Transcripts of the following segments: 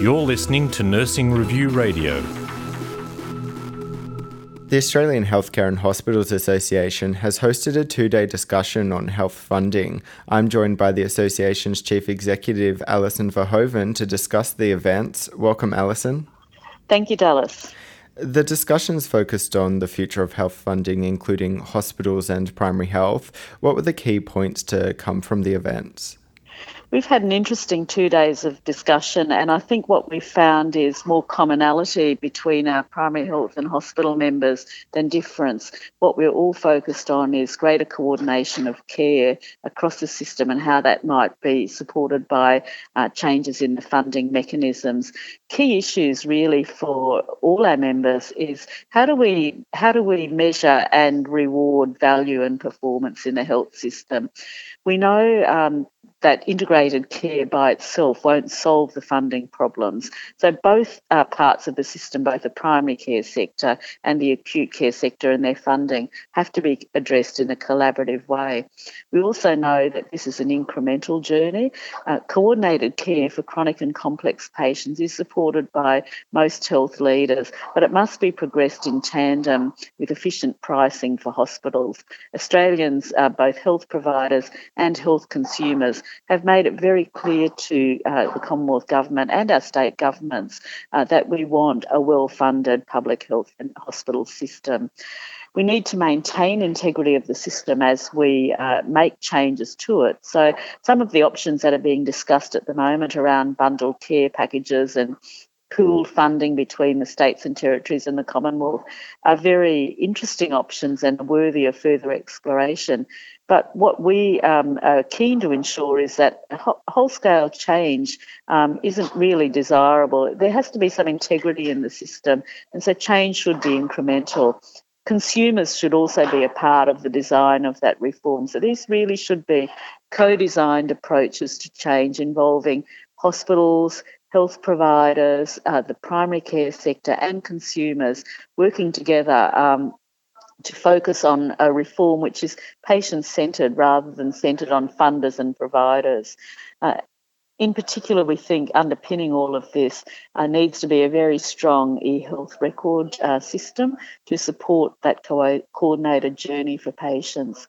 You're listening to Nursing Review Radio. The Australian Healthcare and Hospitals Association has hosted a two day discussion on health funding. I'm joined by the association's chief executive, Alison Verhoeven, to discuss the events. Welcome, Alison. Thank you, Dallas. The discussions focused on the future of health funding, including hospitals and primary health. What were the key points to come from the events? We've had an interesting two days of discussion, and I think what we found is more commonality between our primary health and hospital members than difference. What we're all focused on is greater coordination of care across the system and how that might be supported by uh, changes in the funding mechanisms. Key issues really for all our members is how do we how do we measure and reward value and performance in the health system? We know um, that integrated care by itself won't solve the funding problems. So, both uh, parts of the system, both the primary care sector and the acute care sector and their funding, have to be addressed in a collaborative way. We also know that this is an incremental journey. Uh, coordinated care for chronic and complex patients is supported by most health leaders, but it must be progressed in tandem with efficient pricing for hospitals. Australians, uh, both health providers and health consumers, have made it very clear to uh, the Commonwealth Government and our state governments uh, that we want a well funded public health and hospital system. We need to maintain integrity of the system as we uh, make changes to it. So, some of the options that are being discussed at the moment around bundled care packages and pooled funding between the states and territories and the Commonwealth are very interesting options and worthy of further exploration. But what we um, are keen to ensure is that whole scale change um, isn't really desirable. There has to be some integrity in the system, and so change should be incremental. Consumers should also be a part of the design of that reform. So these really should be co designed approaches to change involving hospitals, health providers, uh, the primary care sector, and consumers working together um, to focus on a reform which is patient centred rather than centred on funders and providers. Uh, in particular, we think underpinning all of this uh, needs to be a very strong e-health record uh, system to support that co- coordinated journey for patients.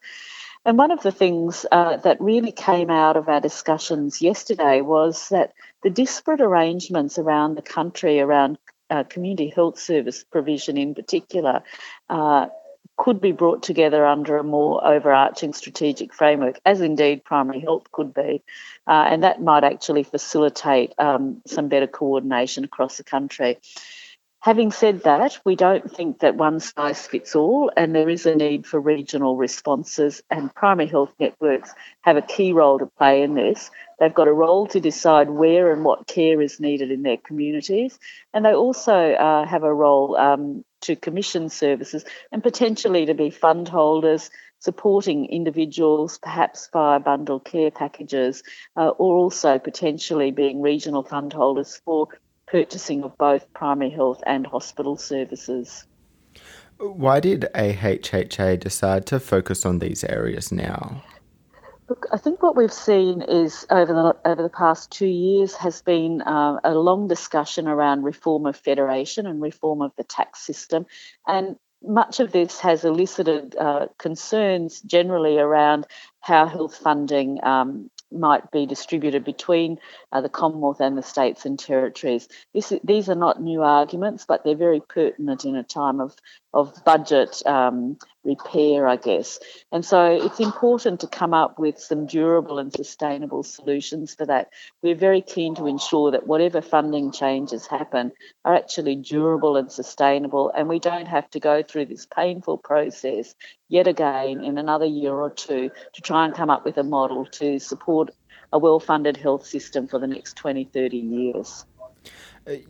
And one of the things uh, that really came out of our discussions yesterday was that the disparate arrangements around the country around uh, community health service provision in particular uh, could be brought together under a more overarching strategic framework, as indeed primary health could be. Uh, and that might actually facilitate um, some better coordination across the country. Having said that, we don't think that one size fits all, and there is a need for regional responses, and primary health networks have a key role to play in this. They've got a role to decide where and what care is needed in their communities, and they also uh, have a role um, to commission services and potentially to be fund holders, supporting individuals, perhaps via bundled care packages, uh, or also potentially being regional fund holders for purchasing of both primary health and hospital services. Why did AHHA decide to focus on these areas now? Look, I think what we've seen is over the over the past two years has been uh, a long discussion around reform of federation and reform of the tax system, and much of this has elicited uh, concerns generally around how health funding um, might be distributed between uh, the Commonwealth and the states and territories. This, these are not new arguments, but they're very pertinent in a time of, of budget um, repair, I guess. And so it's important to come up with some durable and sustainable solutions for that. We're very keen to ensure that whatever funding changes happen are actually durable and sustainable, and we don't have to go through this painful process yet again in another year or two to try and come up with a model to support a well funded health system for the next 20, 30 years.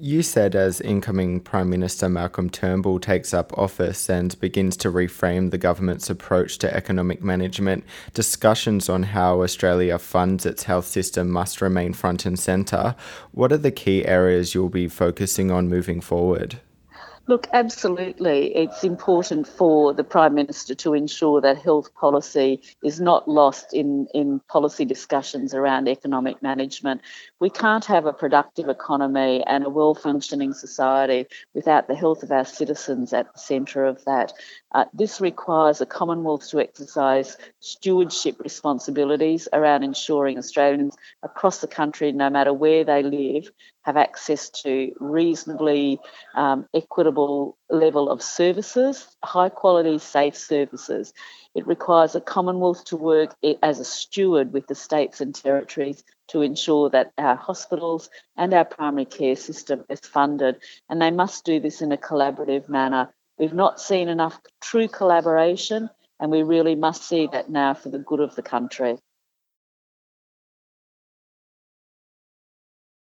You said as incoming Prime Minister Malcolm Turnbull takes up office and begins to reframe the government's approach to economic management, discussions on how Australia funds its health system must remain front and centre. What are the key areas you'll be focusing on moving forward? Look, absolutely. It's important for the Prime Minister to ensure that health policy is not lost in, in policy discussions around economic management. We can't have a productive economy and a well functioning society without the health of our citizens at the centre of that. Uh, this requires the Commonwealth to exercise stewardship responsibilities around ensuring Australians across the country, no matter where they live, have access to reasonably um, equitable level of services, high quality, safe services. It requires a Commonwealth to work as a steward with the states and territories to ensure that our hospitals and our primary care system is funded, and they must do this in a collaborative manner. We've not seen enough true collaboration, and we really must see that now for the good of the country.